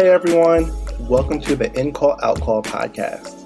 Hey everyone, welcome to the In Call Out Call podcast.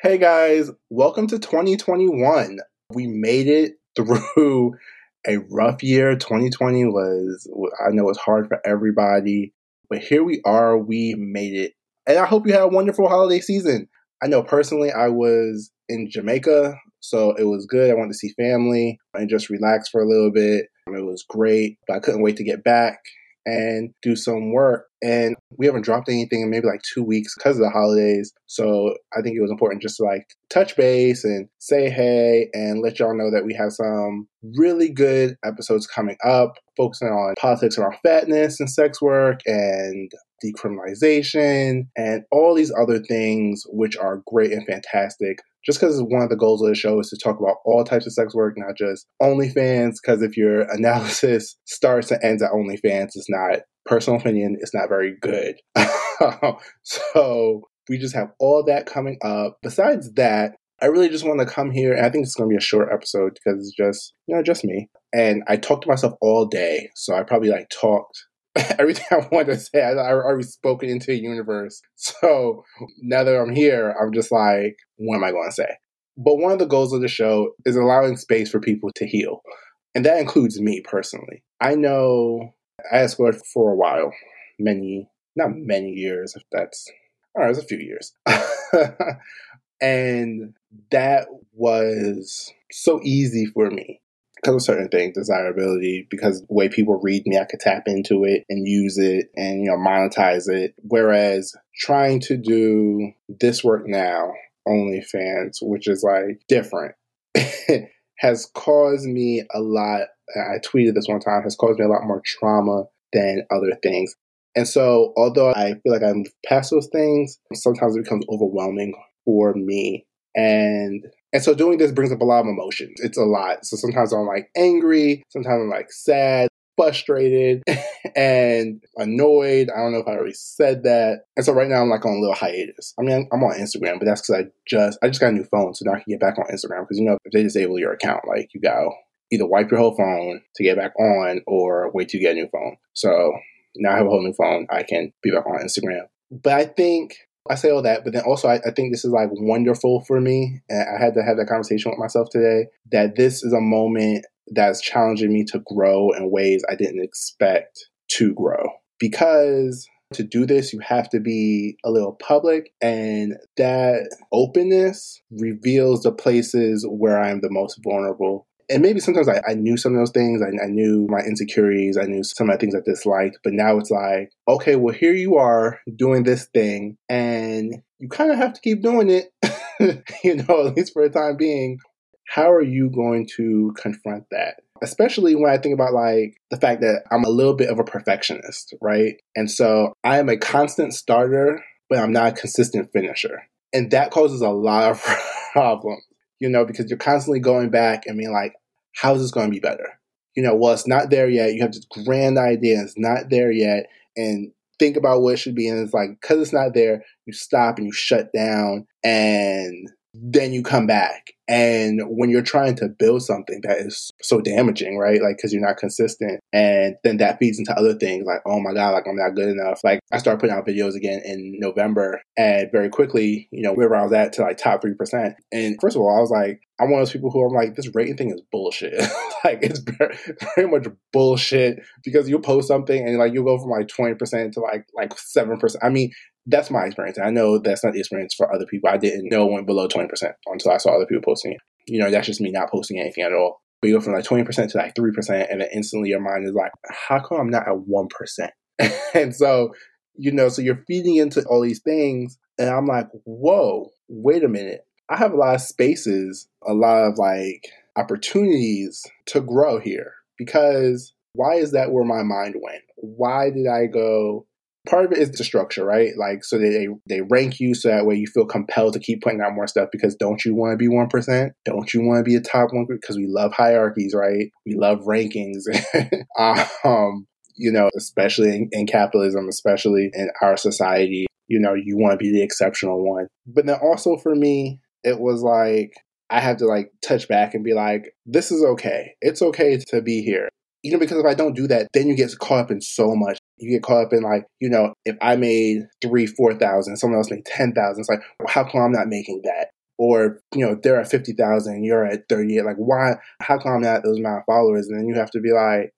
Hey guys, welcome to 2021. We made it through a rough year. 2020 was, I know it's hard for everybody, but here we are. We made it. And I hope you had a wonderful holiday season. I know personally, I was in Jamaica, so it was good. I wanted to see family and just relax for a little bit. It was great, but I couldn't wait to get back and do some work. And we haven't dropped anything in maybe like two weeks because of the holidays. So I think it was important just to like touch base and say hey and let y'all know that we have some really good episodes coming up, focusing on politics around fatness and sex work and decriminalization and all these other things, which are great and fantastic just because one of the goals of the show is to talk about all types of sex work, not just OnlyFans. Because if your analysis starts and ends at OnlyFans, it's not personal opinion. It's not very good. so we just have all that coming up. Besides that, I really just want to come here, and I think it's going to be a short episode because it's just you know just me. And I talked to myself all day, so I probably like talked everything I wanted to say, I, I already spoken into the universe. So now that I'm here, I'm just like, what am I going to say? But one of the goals of the show is allowing space for people to heal. And that includes me personally. I know I escorted for a while, many, not many years, if that's, all right, it was a few years. and that was so easy for me because of certain things, desirability, because the way people read me, I could tap into it and use it and, you know, monetize it. Whereas trying to do this work now, OnlyFans, which is like different, has caused me a lot. I tweeted this one time, has caused me a lot more trauma than other things. And so, although I feel like I'm past those things, sometimes it becomes overwhelming for me. And and so doing this brings up a lot of emotions. It's a lot. So sometimes I'm like angry, sometimes I'm like sad, frustrated, and annoyed. I don't know if I already said that. And so right now I'm like on a little hiatus. I mean, I'm on Instagram, but that's because I just I just got a new phone, so now I can get back on Instagram. Because you know, if they disable your account, like you gotta either wipe your whole phone to get back on, or wait to get a new phone. So now I have a whole new phone. I can be back on Instagram. But I think I say all that, but then also I, I, think this is like wonderful for me. And I had to have that conversation with myself today that this is a moment that's challenging me to grow in ways I didn't expect to grow. Because to do this, you have to be a little public, and that openness reveals the places where I am the most vulnerable and maybe sometimes I, I knew some of those things. I, I, knew my insecurities. I knew some of the things I disliked. But now it's like, okay, well, here you are doing this thing, and you kind of have to keep doing it, you know, at least for the time being. How are you going to confront that? Especially when I think about like the fact that I'm a little bit of a perfectionist, right? And so I am a constant starter, but I'm not a consistent finisher. And that causes a lot of problems you know, because you're constantly going back and being like, how is this going to be better? You know, well, it's not there yet. You have this grand idea, it's not there yet, and think about what it should be. And it's like, because it's not there, you stop and you shut down, and then you come back. And when you're trying to build something that is so damaging, right? Like, because you're not consistent. And then that feeds into other things like, oh my God, like I'm not good enough. Like, I started putting out videos again in November. And very quickly, you know, where I was at to like top 3%. And first of all, I was like, I'm one of those people who I'm like, this rating thing is bullshit. like, it's very, very, much bullshit because you'll post something and like you'll go from like 20% to like like 7%. I mean, that's my experience. I know that's not the experience for other people. I didn't know went below 20% until I saw other people posting it. You know, that's just me not posting anything at all. But you go from like 20% to like 3%, and then instantly your mind is like, how come I'm not at 1%? and so, you know, so you're feeding into all these things. And I'm like, whoa, wait a minute. I have a lot of spaces, a lot of like opportunities to grow here because why is that where my mind went? Why did I go part of it is the structure, right? Like, so they they rank you so that way you feel compelled to keep putting out more stuff because don't you want to be one percent? Don't you want to be a top one? Because we love hierarchies, right? We love rankings. um, you know, especially in, in capitalism, especially in our society, you know, you want to be the exceptional one. But then also for me, it was like I had to like touch back and be like, this is okay. It's okay to be here. you know, because if I don't do that, then you get caught up in so much. You get caught up in like, you know, if I made three, four thousand, someone else made ten thousand, it's like, well, how come I'm not making that? Or, you know, they're at fifty thousand, you're at thirty. Like, why? How come I'm not those amount of followers? And then you have to be like,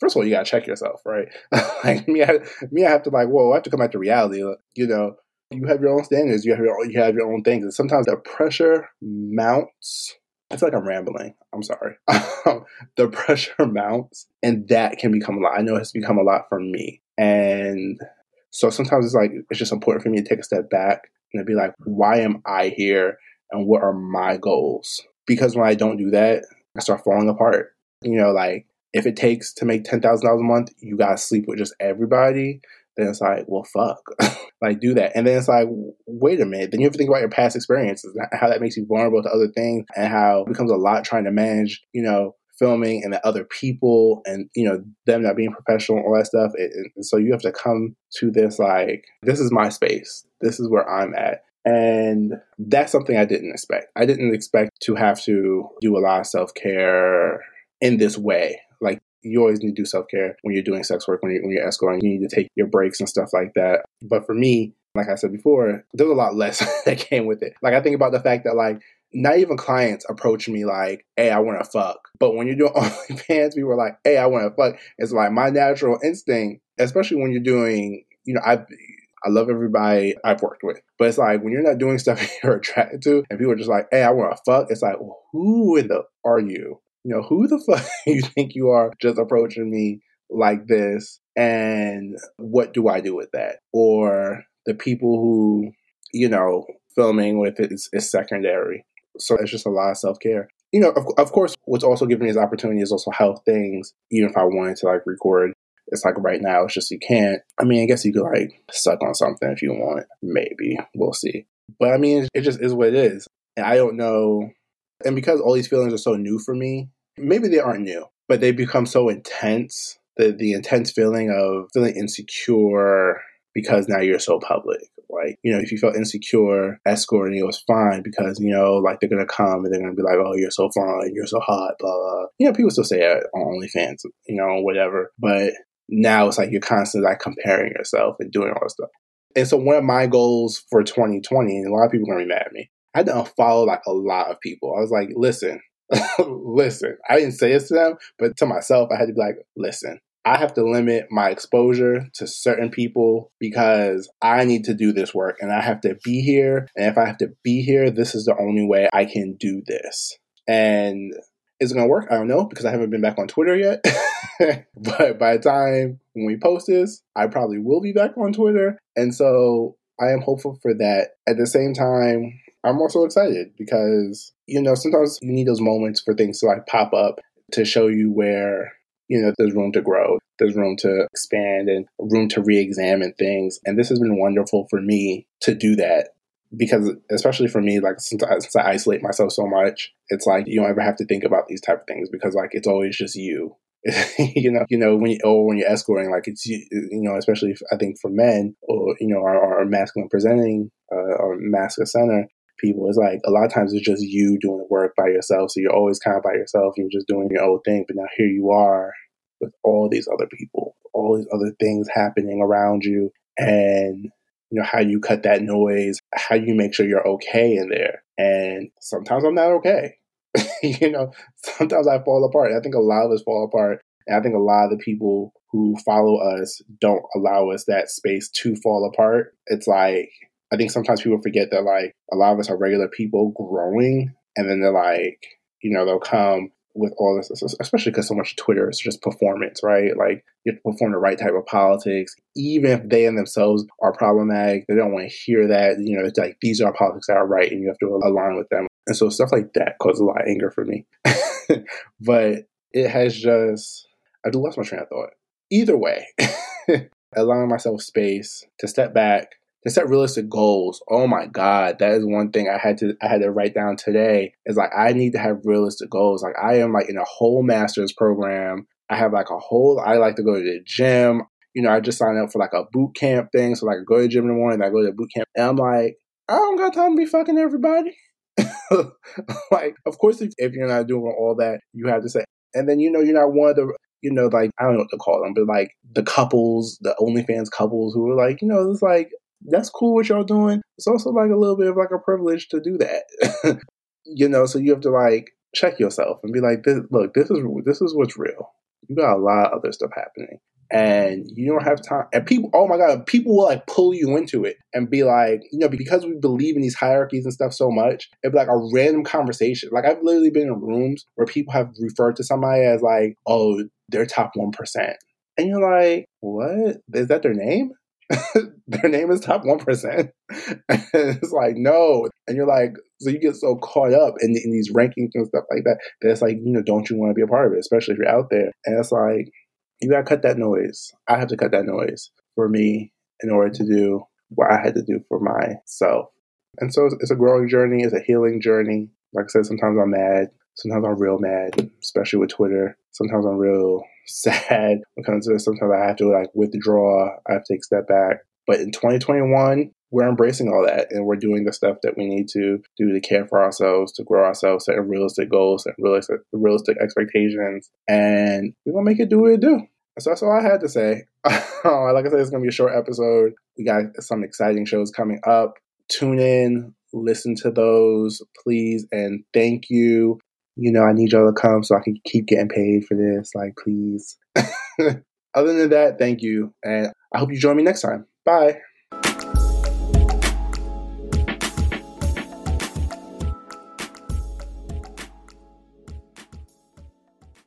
first of all, you gotta check yourself, right? like me, I, me, I have to like, whoa, I have to come back to reality. You know, you have your own standards, you have your own, you have your own things, and sometimes the pressure mounts I feel like I'm rambling. I'm sorry. the pressure mounts, and that can become a lot. I know it's become a lot for me. And so sometimes it's like, it's just important for me to take a step back and be like, why am I here? And what are my goals? Because when I don't do that, I start falling apart. You know, like if it takes to make $10,000 a month, you got to sleep with just everybody then it's like, well, fuck, like do that. And then it's like, wait a minute. Then you have to think about your past experiences, how that makes you vulnerable to other things, and how it becomes a lot trying to manage, you know, filming and the other people and you know them not being professional and all that stuff and so you have to come to this like this is my space this is where i'm at and that's something i didn't expect i didn't expect to have to do a lot of self-care in this way like you always need to do self care when you're doing sex work, when you're, when you're escorting. You need to take your breaks and stuff like that. But for me, like I said before, there's a lot less that came with it. Like I think about the fact that like not even clients approach me like, "Hey, I want to fuck." But when you're doing OnlyFans, people are like, "Hey, I want to fuck." It's like my natural instinct, especially when you're doing, you know, I. I love everybody I've worked with. But it's like when you're not doing stuff you're attracted to and people are just like, hey, I want to fuck, it's like, well, who in the are you? you know, who the fuck you think you are just approaching me like this? And what do I do with that? Or the people who, you know, filming with it is, is secondary. So it's just a lot of self care. You know, of, of course, what's also giving me this opportunity is also health things. Even if I wanted to like record, it's like right now, it's just you can't. I mean, I guess you could like suck on something if you want. Maybe. We'll see. But I mean, it just is what it is. And I don't know. And because all these feelings are so new for me, maybe they aren't new, but they become so intense. The the intense feeling of feeling insecure because now you're so public. Like, you know, if you felt insecure escorting, it was fine because, you know, like they're going to come and they're going to be like, oh, you're so fine, you're so hot, blah, blah. You know, people still say it on OnlyFans, you know, whatever. But now it's like you're constantly like comparing yourself and doing all this stuff. And so one of my goals for 2020, and a lot of people are going to be mad at me, I had to unfollow like a lot of people. I was like, listen, listen, I didn't say it to them, but to myself, I had to be like, listen, I have to limit my exposure to certain people because I need to do this work and I have to be here. And if I have to be here, this is the only way I can do this. And is it going to work? I don't know because I haven't been back on Twitter yet. but by the time when we post this, I probably will be back on Twitter. And so I am hopeful for that. At the same time, I'm also excited because, you know, sometimes you need those moments for things to like pop up to show you where, you know, there's room to grow, there's room to expand and room to re examine things. And this has been wonderful for me to do that because especially for me like since I, since I isolate myself so much it's like you don't ever have to think about these type of things because like it's always just you you know you know when you or when you're escorting like it's you, know especially if, i think for men or you know our, our masculine presenting uh, or masculine center people. It's like a lot of times it's just you doing the work by yourself. So you're always kind of by yourself. You're just doing your own thing. But now here you are with all these other people, all these other things happening around you. And you know how you cut that noise, how you make sure you're okay in there. And sometimes I'm not okay. you know, sometimes I fall apart. I think a lot of us fall apart. And I think a lot of the people who follow us don't allow us that space to fall apart. It's like I think sometimes people forget that like a lot of us are regular people growing, and then they're like, you know, they'll come with all this, especially because so much Twitter is just performance, right? Like you have to perform the right type of politics, even if they and themselves are problematic. They don't want to hear that. You know, it's like these are politics that are right, and you have to align with them. And so stuff like that causes a lot of anger for me. but it has just I do lost my train of thought. Either way, allowing myself space to step back, to set realistic goals. Oh my God, that is one thing I had to I had to write down today. Is like I need to have realistic goals. Like I am like in a whole master's program. I have like a whole. I like to go to the gym. You know, I just signed up for like a boot camp thing, so like I go to the gym in the morning. I go to the boot camp, and I'm like, I don't got time to be fucking everybody. like, of course, if, if you're not doing all that, you have to say. And then you know you're not one of the you know, like I don't know what to call them, but like the couples, the OnlyFans couples who are like, you know, it's like that's cool what y'all doing. It's also like a little bit of like a privilege to do that. you know, so you have to like check yourself and be like, this, look, this is this is what's real. You got a lot of other stuff happening and you don't have time. And people, oh my God, people will like pull you into it and be like, you know, because we believe in these hierarchies and stuff so much, it'd be like a random conversation. Like I've literally been in rooms where people have referred to somebody as like, oh, they're top 1%. And you're like, what? Is that their name? their name is top 1%. and it's like, no. And you're like, so you get so caught up in, in these rankings and stuff like that, that it's like, you know, don't you want to be a part of it, especially if you're out there. And it's like, you gotta cut that noise. I have to cut that noise for me in order to do what I had to do for myself. And so it's, it's a growing journey, it's a healing journey. Like I said, sometimes I'm mad, sometimes I'm real mad, especially with Twitter. Sometimes I'm real sad when it comes to it. Sometimes I have to like withdraw, I have to take a step back. But in 2021, we're embracing all that and we're doing the stuff that we need to do to care for ourselves, to grow ourselves, set realistic goals, set realistic, realistic expectations, and we're gonna make it do what it do. So that's all I had to say. like I said, it's gonna be a short episode. We got some exciting shows coming up. Tune in, listen to those, please, and thank you. You know, I need y'all to come so I can keep getting paid for this. Like, please. Other than that, thank you, and I hope you join me next time. Bye.